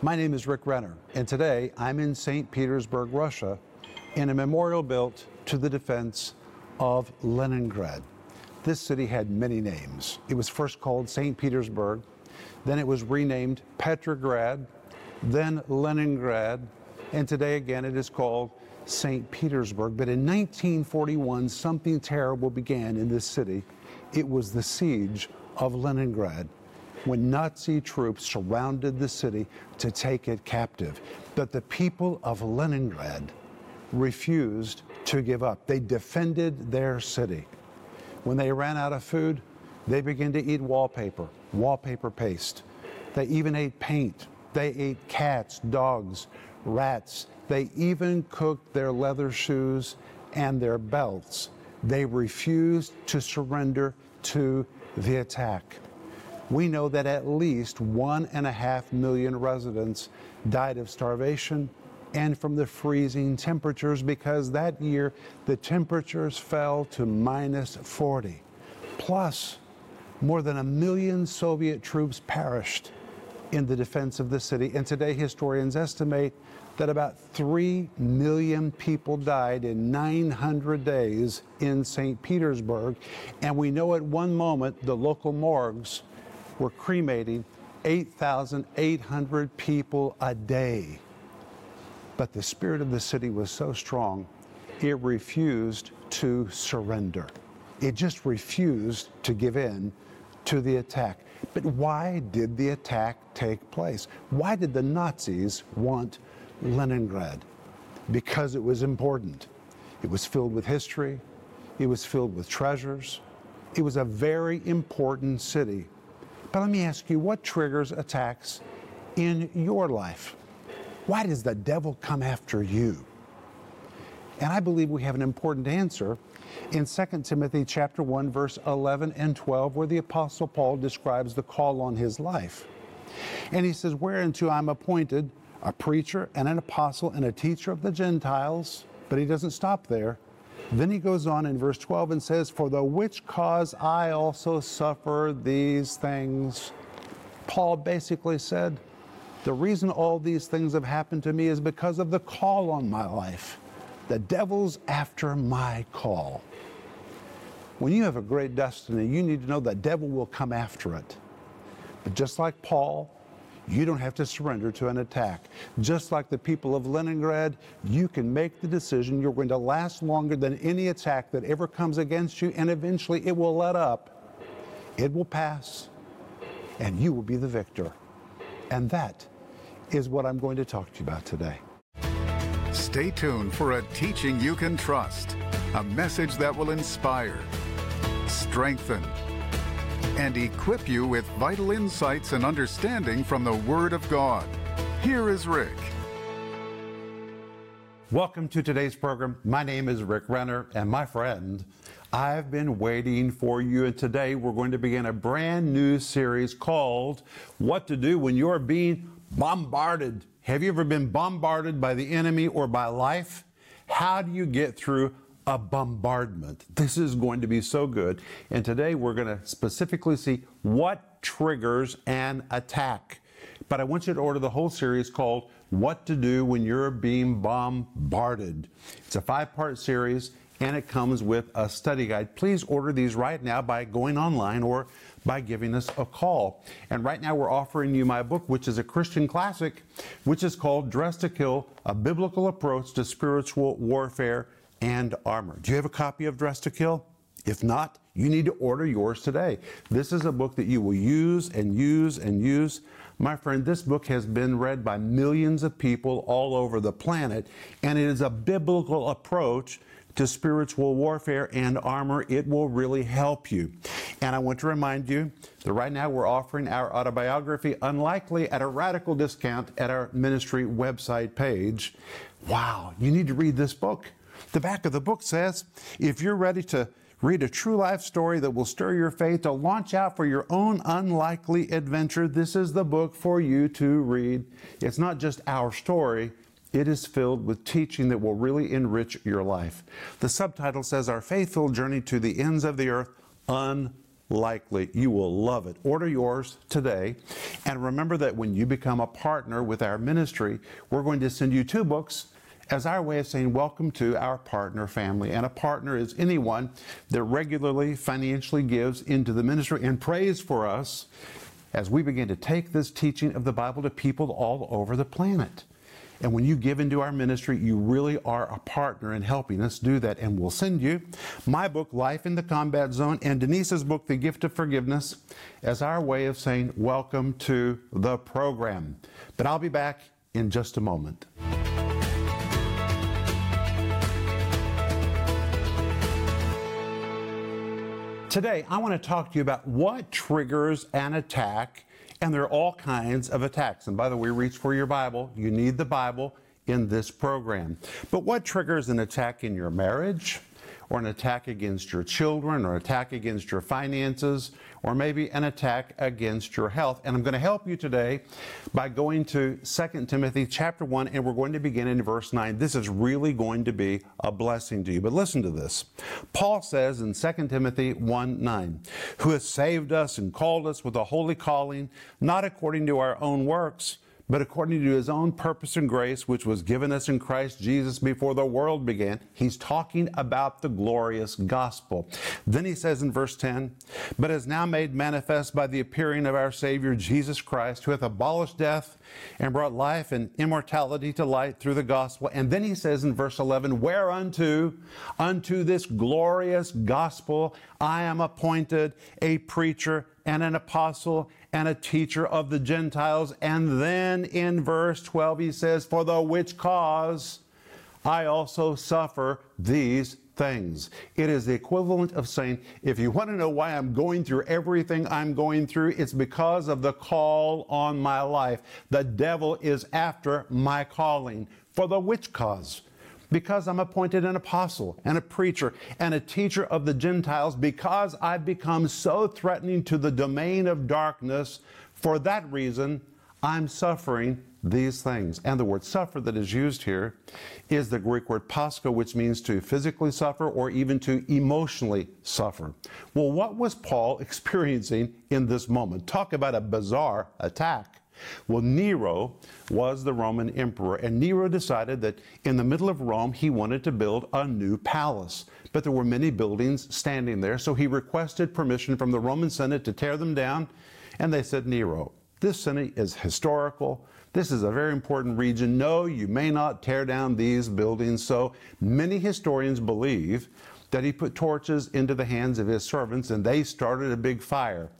My name is Rick Renner, and today I'm in St. Petersburg, Russia, in a memorial built to the defense of Leningrad. This city had many names. It was first called St. Petersburg, then it was renamed Petrograd, then Leningrad, and today again it is called St. Petersburg. But in 1941, something terrible began in this city. It was the siege of Leningrad when Nazi troops surrounded the city to take it captive. But the people of Leningrad refused to give up. They defended their city. When they ran out of food, they began to eat wallpaper, wallpaper paste. They even ate paint. They ate cats, dogs, rats. They even cooked their leather shoes and their belts. They refused to surrender to the attack. We know that at least one and a half million residents died of starvation and from the freezing temperatures because that year the temperatures fell to minus 40. Plus, more than a million Soviet troops perished in the defense of the city. And today, historians estimate that about 3 million people died in 900 days in St. Petersburg. And we know at one moment the local morgues were cremating 8,800 people a day. But the spirit of the city was so strong, it refused to surrender. It just refused to give in to the attack. But why did the attack take place? Why did the Nazis want Leningrad? Because it was important. It was filled with history, it was filled with treasures, it was a very important city. But let me ask you what triggers attacks in your life? Why does the devil come after you? And I believe we have an important answer in 2 Timothy chapter 1 verse 11 and 12 where the apostle Paul describes the call on his life. And he says, "Whereunto I'm appointed a preacher and an apostle and a teacher of the Gentiles." But he doesn't stop there. Then he goes on in verse 12 and says, "For the which cause I also suffer these things." Paul basically said, the reason all these things have happened to me is because of the call on my life. The devil's after my call. When you have a great destiny, you need to know the devil will come after it. But just like Paul, you don't have to surrender to an attack. Just like the people of Leningrad, you can make the decision you're going to last longer than any attack that ever comes against you, and eventually it will let up. It will pass, and you will be the victor. And that is what I'm going to talk to you about today. Stay tuned for a teaching you can trust, a message that will inspire, strengthen, and equip you with vital insights and understanding from the Word of God. Here is Rick. Welcome to today's program. My name is Rick Renner, and my friend, I've been waiting for you. And today we're going to begin a brand new series called What to Do When You're Being Bombarded. Have you ever been bombarded by the enemy or by life? How do you get through a bombardment? This is going to be so good. And today we're going to specifically see what triggers an attack. But I want you to order the whole series called What to Do When You're Being Bombarded. It's a five part series and it comes with a study guide. Please order these right now by going online or by giving us a call. And right now we're offering you my book, which is a Christian classic, which is called Dressed to Kill A Biblical Approach to Spiritual Warfare and Armor. Do you have a copy of Dress to Kill? If not, you need to order yours today. This is a book that you will use and use and use. My friend, this book has been read by millions of people all over the planet, and it is a biblical approach to spiritual warfare and armor, it will really help you. And I want to remind you that right now we're offering our autobiography, Unlikely, at a radical discount at our ministry website page. Wow, you need to read this book. The back of the book says if you're ready to read a true life story that will stir your faith, to launch out for your own unlikely adventure, this is the book for you to read. It's not just our story, it is filled with teaching that will really enrich your life. The subtitle says Our Faithful Journey to the Ends of the Earth Unlikely. you will love it. Order yours today. And remember that when you become a partner with our ministry, we're going to send you two books as our way of saying welcome to our partner family. And a partner is anyone that regularly financially gives into the ministry and prays for us as we begin to take this teaching of the Bible to people all over the planet. And when you give into our ministry, you really are a partner in helping us do that. And we'll send you my book, Life in the Combat Zone, and Denise's book, The Gift of Forgiveness, as our way of saying welcome to the program. But I'll be back in just a moment. Today, I want to talk to you about what triggers an attack, and there are all kinds of attacks. And by the way, reach for your Bible. You need the Bible in this program. But what triggers an attack in your marriage? Or an attack against your children or attack against your finances or maybe an attack against your health. And I'm going to help you today by going to 2 Timothy chapter 1 and we're going to begin in verse 9. This is really going to be a blessing to you. But listen to this. Paul says in 2 Timothy 1 9, who has saved us and called us with a holy calling, not according to our own works, but according to his own purpose and grace, which was given us in Christ Jesus before the world began. He's talking about the glorious gospel. Then he says in verse 10, but is now made manifest by the appearing of our Savior Jesus Christ, who hath abolished death and brought life and immortality to light through the gospel. And then he says in verse 11, whereunto, unto this glorious gospel, I am appointed a preacher and an apostle and a teacher of the Gentiles. And then in verse 12, he says, For the which cause I also suffer these things. It is the equivalent of saying, if you want to know why I'm going through everything I'm going through, it's because of the call on my life. The devil is after my calling. For the which cause? Because I'm appointed an apostle and a preacher and a teacher of the Gentiles, because I've become so threatening to the domain of darkness, for that reason, I'm suffering these things. And the word suffer that is used here is the Greek word pascho, which means to physically suffer or even to emotionally suffer. Well, what was Paul experiencing in this moment? Talk about a bizarre attack. Well, Nero was the Roman emperor, and Nero decided that in the middle of Rome he wanted to build a new palace. But there were many buildings standing there, so he requested permission from the Roman Senate to tear them down. And they said, Nero, this city is historical. This is a very important region. No, you may not tear down these buildings. So many historians believe that he put torches into the hands of his servants and they started a big fire.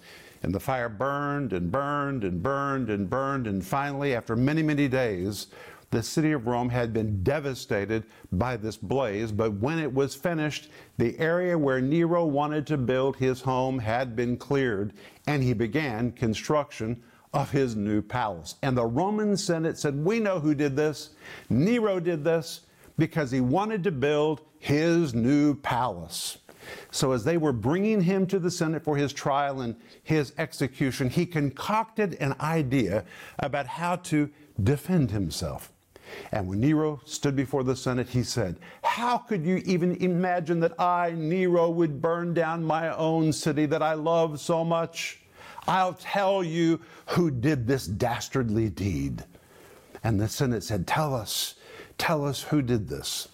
And the fire burned and burned and burned and burned. And finally, after many, many days, the city of Rome had been devastated by this blaze. But when it was finished, the area where Nero wanted to build his home had been cleared, and he began construction of his new palace. And the Roman Senate said, We know who did this. Nero did this because he wanted to build his new palace. So, as they were bringing him to the Senate for his trial and his execution, he concocted an idea about how to defend himself. And when Nero stood before the Senate, he said, How could you even imagine that I, Nero, would burn down my own city that I love so much? I'll tell you who did this dastardly deed. And the Senate said, Tell us, tell us who did this.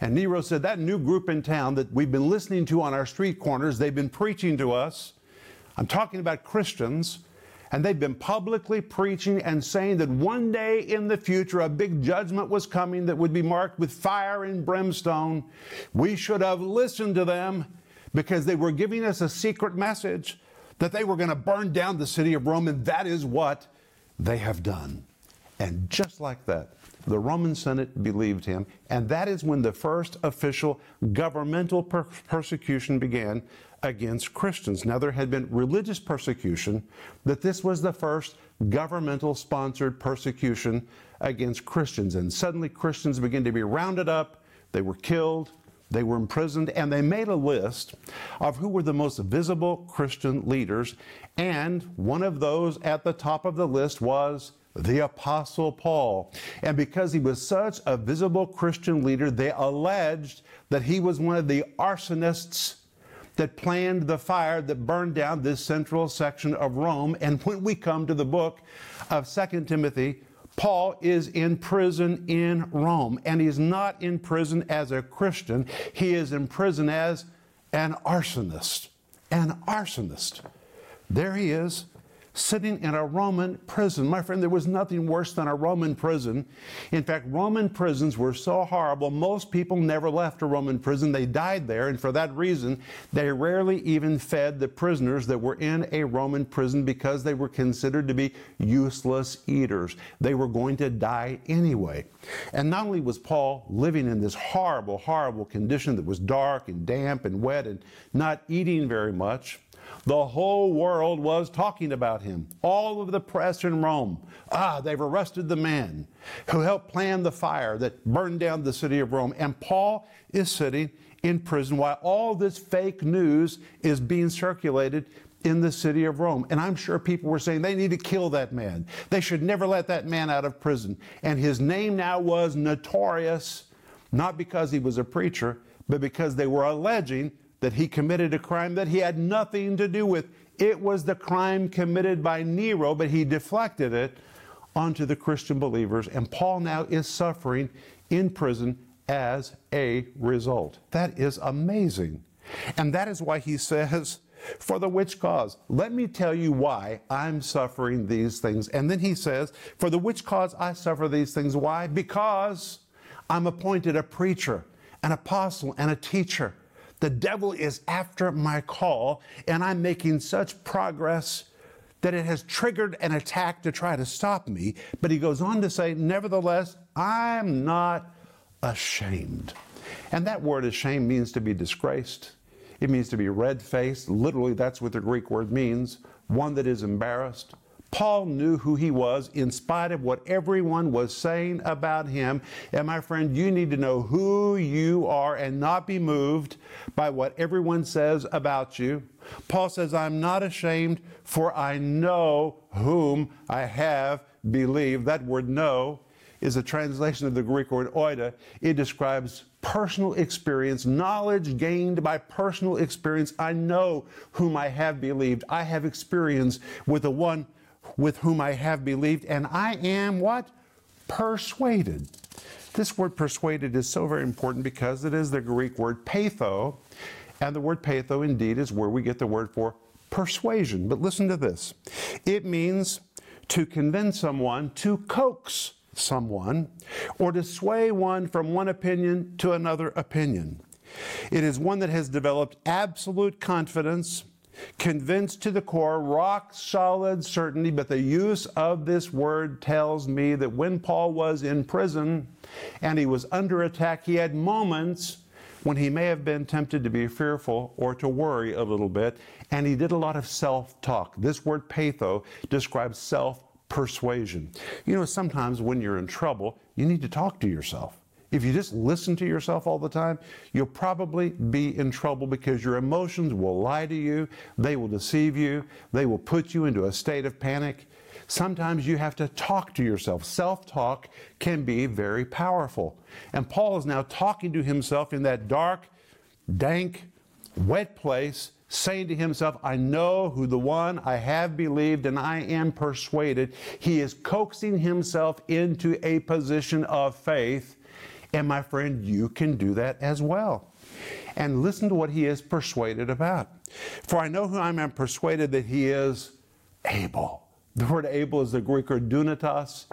And Nero said, That new group in town that we've been listening to on our street corners, they've been preaching to us. I'm talking about Christians. And they've been publicly preaching and saying that one day in the future a big judgment was coming that would be marked with fire and brimstone. We should have listened to them because they were giving us a secret message that they were going to burn down the city of Rome, and that is what they have done. And just like that, the Roman Senate believed him, and that is when the first official governmental per- persecution began against Christians. Now, there had been religious persecution, but this was the first governmental sponsored persecution against Christians. And suddenly, Christians began to be rounded up, they were killed, they were imprisoned, and they made a list of who were the most visible Christian leaders. And one of those at the top of the list was the Apostle Paul. And because he was such a visible Christian leader, they alleged that he was one of the arsonists that planned the fire that burned down this central section of Rome. And when we come to the book of Second Timothy, Paul is in prison in Rome, and he's not in prison as a Christian. He is in prison as an arsonist. An arsonist. There he is sitting in a Roman prison. My friend, there was nothing worse than a Roman prison. In fact, Roman prisons were so horrible, most people never left a Roman prison. They died there, and for that reason, they rarely even fed the prisoners that were in a Roman prison because they were considered to be useless eaters. They were going to die anyway. And not only was Paul living in this horrible, horrible condition that was dark and damp and wet and not eating very much, the whole world was talking about him. All of the press in Rome. Ah, they've arrested the man who helped plan the fire that burned down the city of Rome. And Paul is sitting in prison while all this fake news is being circulated in the city of Rome. And I'm sure people were saying they need to kill that man. They should never let that man out of prison. And his name now was notorious, not because he was a preacher, but because they were alleging that he committed a crime that he had nothing to do with. It was the crime committed by Nero, but he deflected it onto the Christian believers. And Paul now is suffering in prison as a result. That is amazing. And that is why he says, for the which cause? Let me tell you why I'm suffering these things. And then he says, For the which cause I suffer these things. Why? Because I'm appointed a preacher, an apostle, and a teacher. The devil is after my call, and I'm making such progress that it has triggered an attack to try to stop me. But he goes on to say, Nevertheless, I'm not ashamed. And that word ashamed means to be disgraced. It means to be red faced. Literally, that's what the Greek word means one that is embarrassed. Paul knew who he was in spite of what everyone was saying about him. And my friend, you need to know who you are and not be moved by what everyone says about you. Paul says, I'm not ashamed, for I know whom I have believed. That word know is a translation of the Greek word oida. It describes personal experience, knowledge gained by personal experience. I know whom I have believed. I have experience with the one with whom I have believed, and I am what? Persuaded. This word persuaded is so very important because it is the Greek word peitho, and the word peitho indeed is where we get the word for persuasion. But listen to this it means to convince someone, to coax someone, or to sway one from one opinion to another opinion. It is one that has developed absolute confidence Convinced to the core, rock solid certainty, but the use of this word tells me that when Paul was in prison and he was under attack, he had moments when he may have been tempted to be fearful or to worry a little bit, and he did a lot of self talk. This word peitho describes self persuasion. You know, sometimes when you're in trouble, you need to talk to yourself. If you just listen to yourself all the time, you'll probably be in trouble because your emotions will lie to you, they will deceive you, they will put you into a state of panic. Sometimes you have to talk to yourself. Self talk can be very powerful. And Paul is now talking to himself in that dark, dank, wet place, saying to himself, I know who the one I have believed and I am persuaded. He is coaxing himself into a position of faith and my friend, you can do that as well. And listen to what he is persuaded about. For I know who I am persuaded that he is able. The word able is the Greek word dunatos.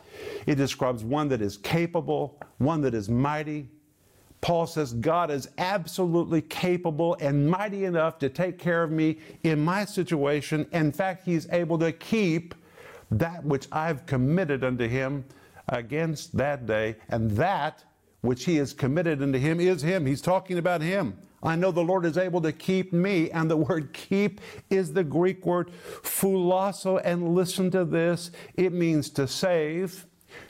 It describes one that is capable, one that is mighty. Paul says God is absolutely capable and mighty enough to take care of me in my situation. In fact, he's able to keep that which I've committed unto him against that day. And that which he has committed unto him is him. He's talking about him. I know the Lord is able to keep me, and the word keep is the Greek word phulasso. And listen to this it means to save,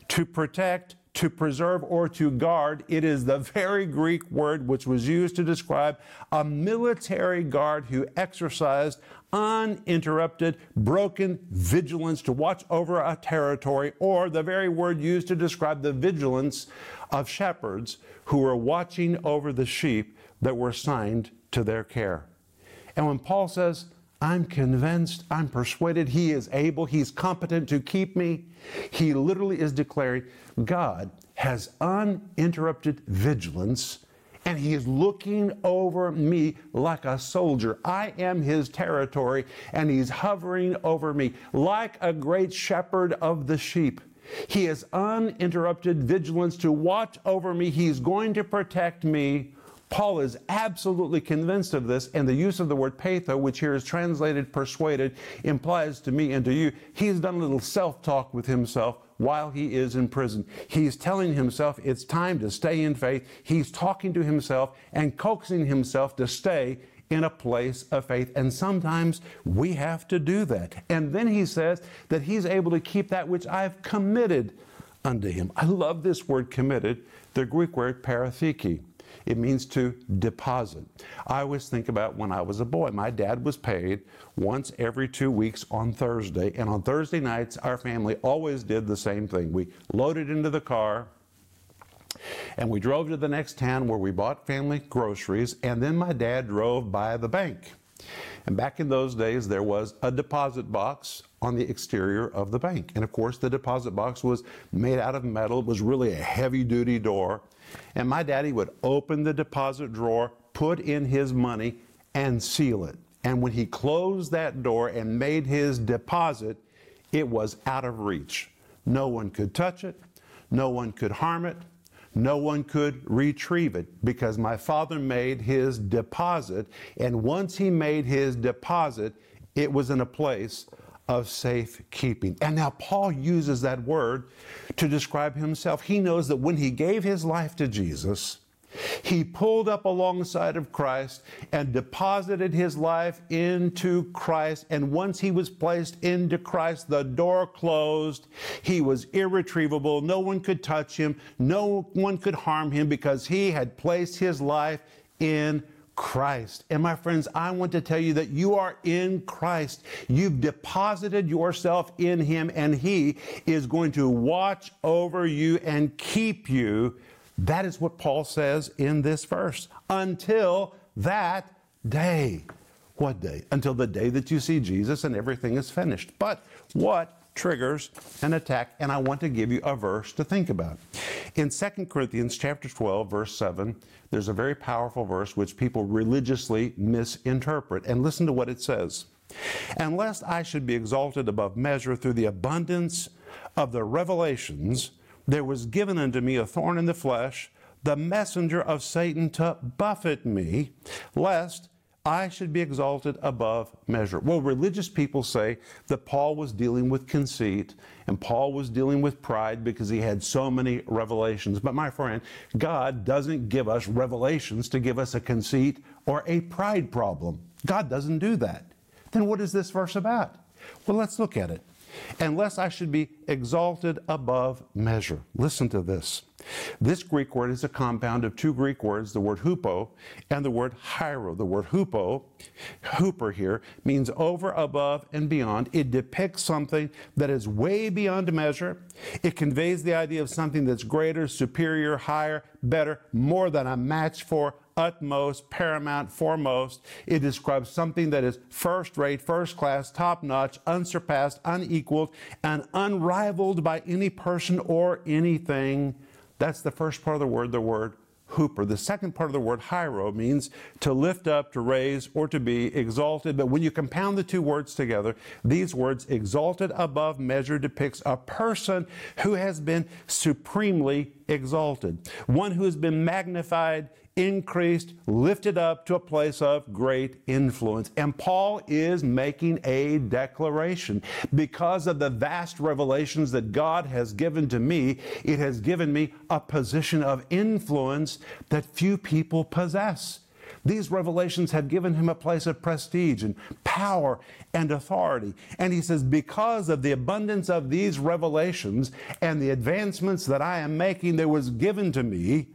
to protect, to preserve, or to guard. It is the very Greek word which was used to describe a military guard who exercised uninterrupted, broken vigilance to watch over a territory, or the very word used to describe the vigilance of shepherds who were watching over the sheep that were assigned to their care. And when Paul says, I'm convinced, I'm persuaded he is able, he's competent to keep me, he literally is declaring God has uninterrupted vigilance and he is looking over me like a soldier. I am his territory and he's hovering over me like a great shepherd of the sheep. He has uninterrupted vigilance to watch over me. He's going to protect me Paul is absolutely convinced of this, and the use of the word peitho, which here is translated persuaded, implies to me and to you, he's done a little self talk with himself while he is in prison. He's telling himself it's time to stay in faith. He's talking to himself and coaxing himself to stay in a place of faith. And sometimes we have to do that. And then he says that he's able to keep that which I've committed unto him. I love this word committed, the Greek word paratheke. It means to deposit. I always think about when I was a boy. My dad was paid once every two weeks on Thursday, and on Thursday nights, our family always did the same thing. We loaded into the car, and we drove to the next town where we bought family groceries, and then my dad drove by the bank. And back in those days, there was a deposit box on the exterior of the bank. And of course, the deposit box was made out of metal. It was really a heavy duty door. And my daddy would open the deposit drawer, put in his money, and seal it. And when he closed that door and made his deposit, it was out of reach. No one could touch it, no one could harm it, no one could retrieve it because my father made his deposit. And once he made his deposit, it was in a place of safekeeping. And now Paul uses that word to describe himself. He knows that when he gave his life to Jesus, he pulled up alongside of Christ and deposited his life into Christ. And once he was placed into Christ, the door closed. He was irretrievable. No one could touch him. No one could harm him because he had placed his life in Christ. And my friends, I want to tell you that you are in Christ. You've deposited yourself in Him, and He is going to watch over you and keep you. That is what Paul says in this verse. Until that day. What day? Until the day that you see Jesus and everything is finished. But what triggers an attack? And I want to give you a verse to think about. In 2 Corinthians chapter 12, verse 7, there's a very powerful verse which people religiously misinterpret. And listen to what it says. And lest I should be exalted above measure through the abundance of the revelations, there was given unto me a thorn in the flesh, the messenger of Satan to buffet me, lest I should be exalted above measure. Well, religious people say that Paul was dealing with conceit and Paul was dealing with pride because he had so many revelations. But my friend, God doesn't give us revelations to give us a conceit or a pride problem. God doesn't do that. Then what is this verse about? Well, let's look at it. Unless I should be exalted above measure. Listen to this. This Greek word is a compound of two Greek words, the word huper and the word hiero. The word huper, huper here, means over, above, and beyond. It depicts something that is way beyond measure. It conveys the idea of something that's greater, superior, higher, better, more than a match for, utmost, paramount, foremost. It describes something that is first rate, first class, top notch, unsurpassed, unequaled, and unrivaled by any person or anything that's the first part of the word, the word huper. The second part of the word hiero means to lift up, to raise, or to be exalted. But when you compound the two words together, these words, exalted above measure, depicts a person who has been supremely exalted, one who has been magnified increased, lifted up to a place of great influence. And Paul is making a declaration. Because of the vast revelations that God has given to me, it has given me a position of influence that few people possess. These revelations have given him a place of prestige and power and authority. And he says, Because of the abundance of these revelations and the advancements that I am making, there was given to me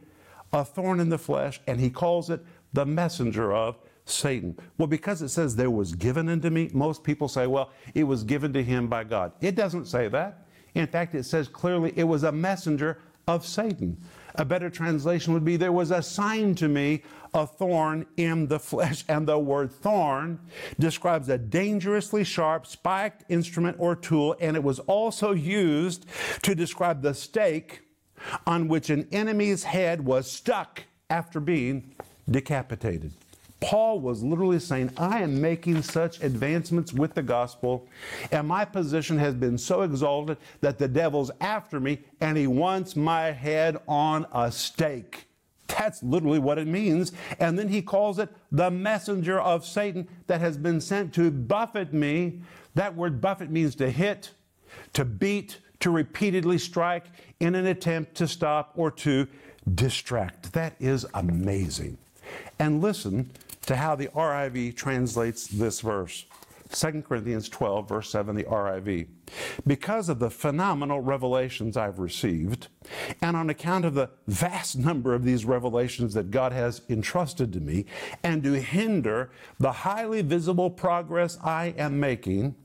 a thorn in the flesh, and he calls it the messenger of Satan. Well, because it says there was given unto me, most people say, well, it was given to him by God. It doesn't say that. In fact, it says clearly it was a messenger of Satan. A better translation would be there was assigned to me a thorn in the flesh. And the word thorn describes a dangerously sharp, spiked instrument or tool, and it was also used to describe the stake on which an enemy's head was stuck after being decapitated. Paul was literally saying, I am making such advancements with the gospel, and my position has been so exalted that the devil's after me and he wants my head on a stake. That's literally what it means. And then he calls it the messenger of Satan that has been sent to buffet me. That word buffet means to hit, to beat, to repeatedly strike in an attempt to stop or to distract. That is amazing. And listen to how the RIV translates this verse. 2 Corinthians 12, verse 7, the RIV. Because of the phenomenal revelations I've received, and on account of the vast number of these revelations that God has entrusted to me, and to hinder the highly visible progress I am making,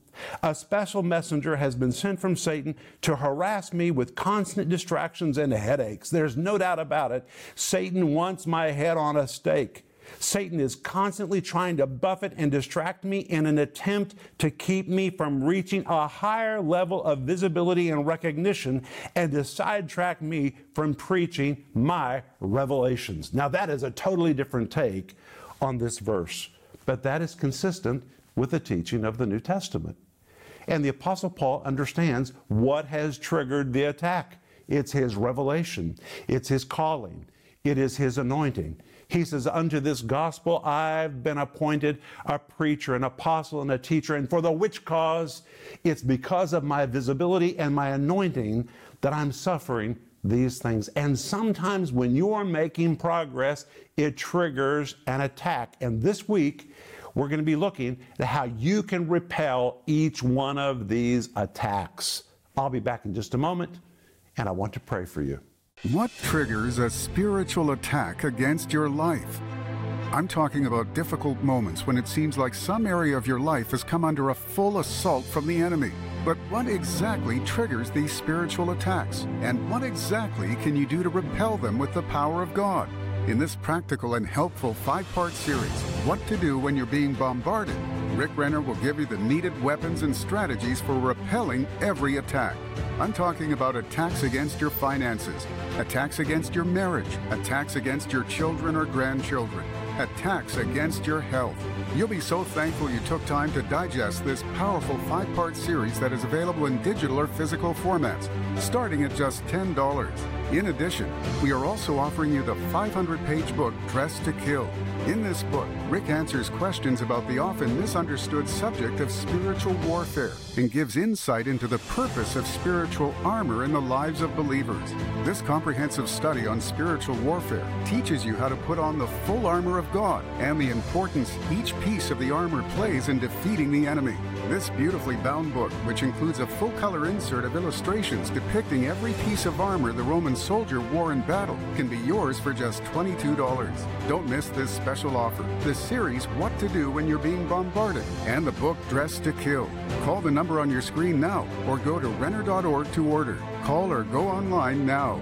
a special messenger has been sent from Satan to harass me with constant distractions and headaches. There's no doubt about it. Satan wants my head on a stake. Satan is constantly trying to buffet and distract me in an attempt to keep me from reaching a higher level of visibility and recognition and to sidetrack me from preaching my revelations. Now, that is a totally different take on this verse, but that is consistent with the teaching of the New Testament. And the Apostle Paul understands what has triggered the attack. It's his revelation, it's his calling, it is his anointing. He says, Unto this gospel I've been appointed a preacher, an apostle, and a teacher. And for the which cause? It's because of my visibility and my anointing that I'm suffering these things. And sometimes when you're making progress, it triggers an attack. And this week, we're going to be looking at how you can repel each one of these attacks. I'll be back in just a moment, and I want to pray for you. What triggers a spiritual attack against your life? I'm talking about difficult moments when it seems like some area of your life has come under a full assault from the enemy. But what exactly triggers these spiritual attacks? And what exactly can you do to repel them with the power of God? In this practical and helpful five part series, What to Do When You're Being Bombarded, Rick Renner will give you the needed weapons and strategies for repelling every attack. I'm talking about attacks against your finances, attacks against your marriage, attacks against your children or grandchildren, attacks against your health. You'll be so thankful you took time to digest this powerful five part series that is available in digital or physical formats, starting at just $10. In addition, we are also offering you the 500 page book Dressed to Kill. In this book, Rick answers questions about the often misunderstood subject of spiritual warfare and gives insight into the purpose of spiritual armor in the lives of believers. This comprehensive study on spiritual warfare teaches you how to put on the full armor of God and the importance each piece of the armor plays in defeating the enemy. This beautifully bound book, which includes a full color insert of illustrations depicting every piece of armor the Roman soldier wore in battle, can be yours for just $22. Don't miss this special offer the series What to Do When You're Being Bombarded and the book Dressed to Kill. Call the number on your screen now or go to Renner.org to order. Call or go online now.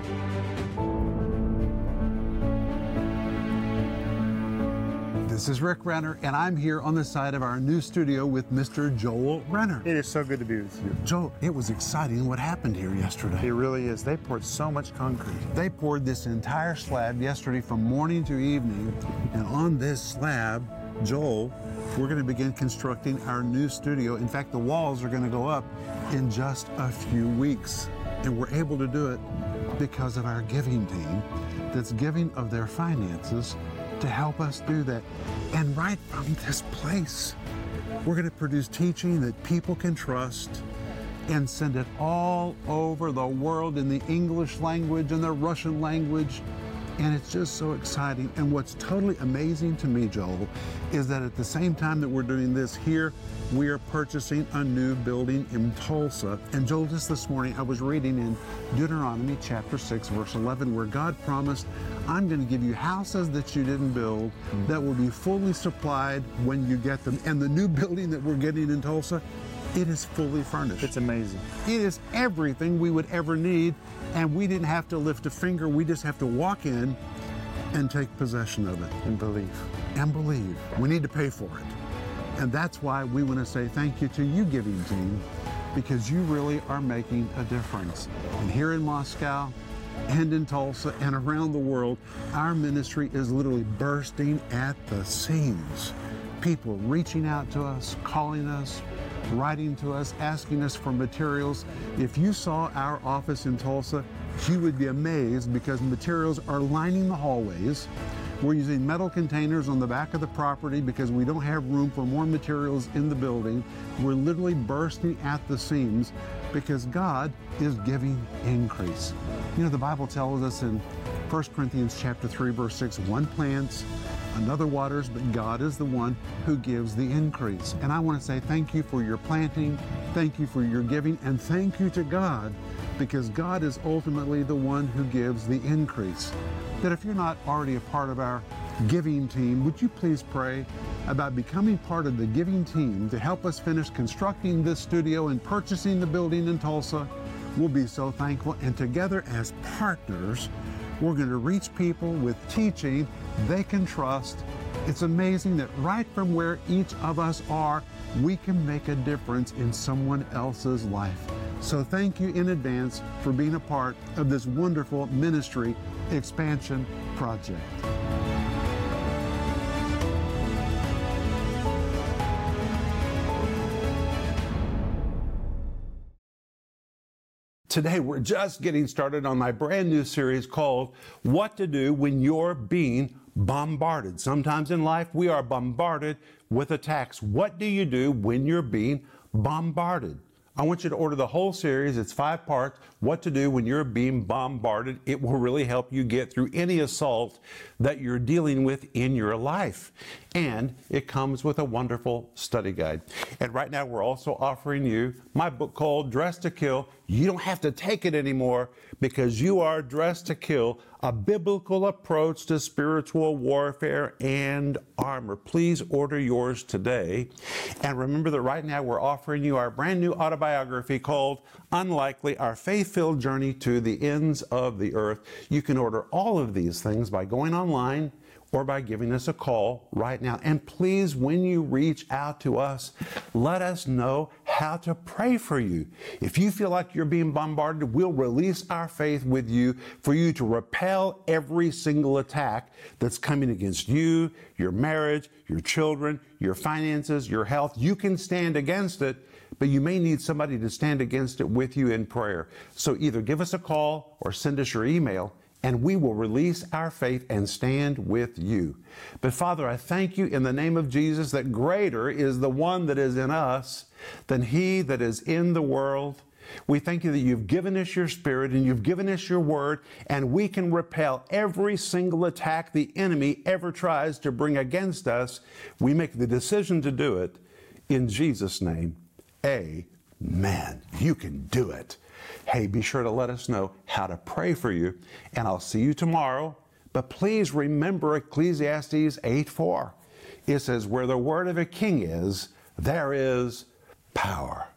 This is Rick Renner, and I'm here on the side of our new studio with Mr. Joel Renner. It is so good to be with you. Joel, it was exciting what happened here yesterday. It really is. They poured so much concrete. They poured this entire slab yesterday from morning to evening, and on this slab, Joel, we're going to begin constructing our new studio. In fact, the walls are going to go up in just a few weeks, and we're able to do it because of our giving team that's giving of their finances to help us do that. And right from this place, we're going to produce teaching that people can trust and send it all over the world in the English language and the Russian language. And it's just so exciting. And what's totally amazing to me, Joel, is that at the same time that we're doing this here, we are purchasing a new building in Tulsa. And Joel, just this morning, I was reading in Deuteronomy chapter 6, verse 11, where God promised, I'm going to give you houses that you didn't build mm-hmm. that will be fully supplied when you get them. And the new building that we're getting in Tulsa, it is fully furnished. It's amazing. It is everything we would ever need And we didn't have to lift a finger, we just have to walk in and take possession of it And believe. and believe. We need to pay for it. And that's why we want to say thank you to you, giving team, because you really are making a difference. And here in Moscow and in Tulsa and around the world, our ministry is literally bursting at the seams. People reaching out to us, calling us, writing to us, asking us for materials. If you saw our office in Tulsa, you would be amazed because materials are lining the hallways. We're using metal containers on the back of the property because we don't have room for more materials in the building. We're literally bursting at the seams because God is giving increase. You know, the Bible tells us in 1 Corinthians chapter 3 verse 6, one plants, another waters, but God is the one who gives the increase. And I want to say thank you for your planting, thank you for your giving, and thank you to God because God is ultimately the one who gives the increase. That if you're not already a part of our giving team, would you please pray about becoming part of the giving team to help us finish constructing this studio and purchasing the building in Tulsa? We'll be so thankful. And together as partners, we're going to reach people with teaching they can trust. It's amazing that right from where each of us are, we can make a difference in someone else's life. So thank you in advance for being a part of this wonderful ministry expansion project. Today, we're just getting started on my brand new series called What to Do When You're Being Bombarded. Sometimes in life, we are bombarded with attacks. What do you do when you're being bombarded? I want you to order the whole series. It's five parts. What to do when you're being bombarded. It will really help you get through any assault that you're dealing with in your life. And it comes with a wonderful study guide. And right now, we're also offering you my book called Dressed to Kill. You don't have to take it anymore because you are dressed to kill a biblical approach to spiritual warfare and armor. Please order yours today. And remember that right now we're offering you our brand new autobiography called Unlikely Our Faith Filled Journey to the Ends of the Earth. You can order all of these things by going online or by giving us a call right now. And please, when you reach out to us, let us know how to pray for you. If you feel like you're being bombarded, we'll release our faith with you for you to repel every single attack that's coming against you, your marriage, your children, your finances, your health. You can stand against it but you may need somebody to stand against it with you in prayer. So either give us a call or send us your email and we will release our faith and stand with you. But Father, I thank you in the name of Jesus that greater is the one that is in us than he that is in the world. We thank you that you've given us your spirit and you've given us your word, and we can repel every single attack the enemy ever tries to bring against us. We make the decision to do it in Jesus' name. Amen. You can do it. Hey, be sure to let us know how to pray for you, and I'll see you tomorrow. But please remember Ecclesiastes 8 4. It says, Where the word of a king is, there is power.